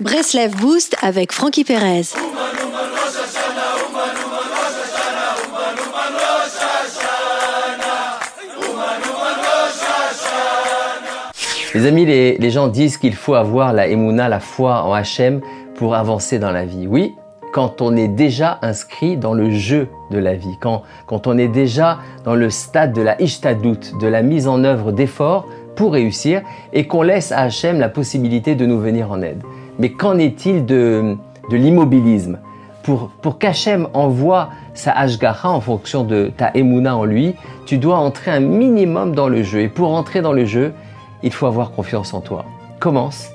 Breslev Boost avec Frankie Perez. Les amis, les, gens disent qu'il faut avoir la Emouna, la foi en Hachem pour avancer dans la vie. Oui, quand on est déjà inscrit dans le jeu de la vie, quand, quand on est déjà dans le stade de la ishtadout, de la mise en œuvre d'efforts pour réussir et qu'on laisse à Hachem la possibilité de nous venir en aide. Mais qu'en est-il de, de l'immobilisme? Pour, pour qu'Hachem envoie sa Hashgacha en fonction de ta Emouna en lui, tu dois entrer un minimum dans le jeu. Et pour entrer dans le jeu, il faut avoir confiance en toi. Commence,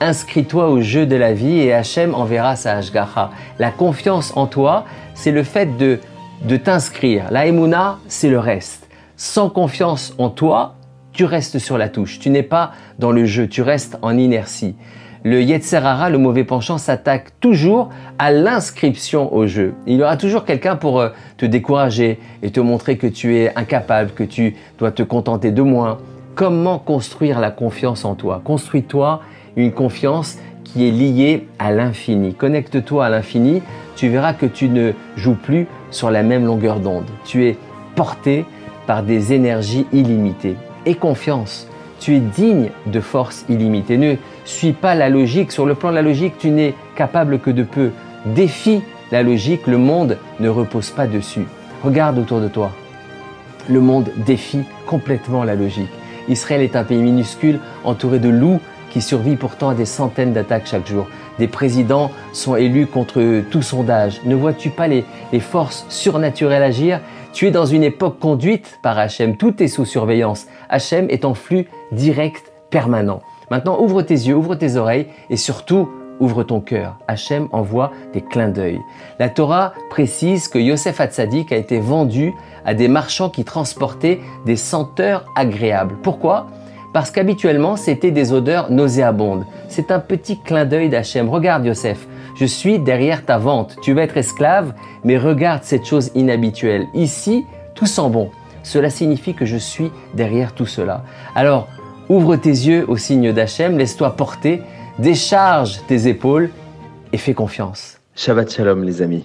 inscris-toi au jeu de la vie et Hachem enverra sa Hashgacha. La confiance en toi, c'est le fait de, de t'inscrire. La Emouna, c'est le reste. Sans confiance en toi, tu restes sur la touche. Tu n'es pas dans le jeu, tu restes en inertie. Le Yetzerara, le mauvais penchant, s'attaque toujours à l'inscription au jeu. Il y aura toujours quelqu'un pour euh, te décourager et te montrer que tu es incapable, que tu dois te contenter de moins, Comment construire la confiance en toi? Construis-toi une confiance qui est liée à l'infini. Connecte-toi à l'infini, tu verras que tu ne joues plus sur la même longueur d'onde. Tu es porté par des énergies illimitées. Et confiance, tu es digne de force illimitée. Ne suis pas la logique. Sur le plan de la logique, tu n'es capable que de peu. Défie la logique, le monde ne repose pas dessus. Regarde autour de toi. Le monde défie complètement la logique. Israël est un pays minuscule entouré de loups qui survit pourtant à des centaines d'attaques chaque jour. Des présidents sont élus contre tout sondage. Ne vois-tu pas les, forces surnaturelles agir? Tu es dans une époque conduite par Hachem. Tout est sous surveillance. Hachem est en flux direct, permanent. Maintenant, ouvre tes yeux, ouvre tes oreilles et surtout, ouvre ton cœur. Hachem envoie des clins d'œil. La Torah précise que Yosef Hatzadik a été vendu à des marchands qui transportaient des senteurs agréables. Pourquoi? Parce qu'habituellement, c'était des odeurs nauséabondes. C'est un petit clin d'œil d'Hachem. Regarde, Yosef, je suis derrière ta vente. Tu vas être esclave, mais regarde cette chose inhabituelle. Ici, tout sent bon. Cela signifie que je suis derrière tout cela. Alors, ouvre tes yeux au signe d'Hachem, laisse-toi porter, décharge tes épaules et fais confiance. Shabbat Shalom, les amis.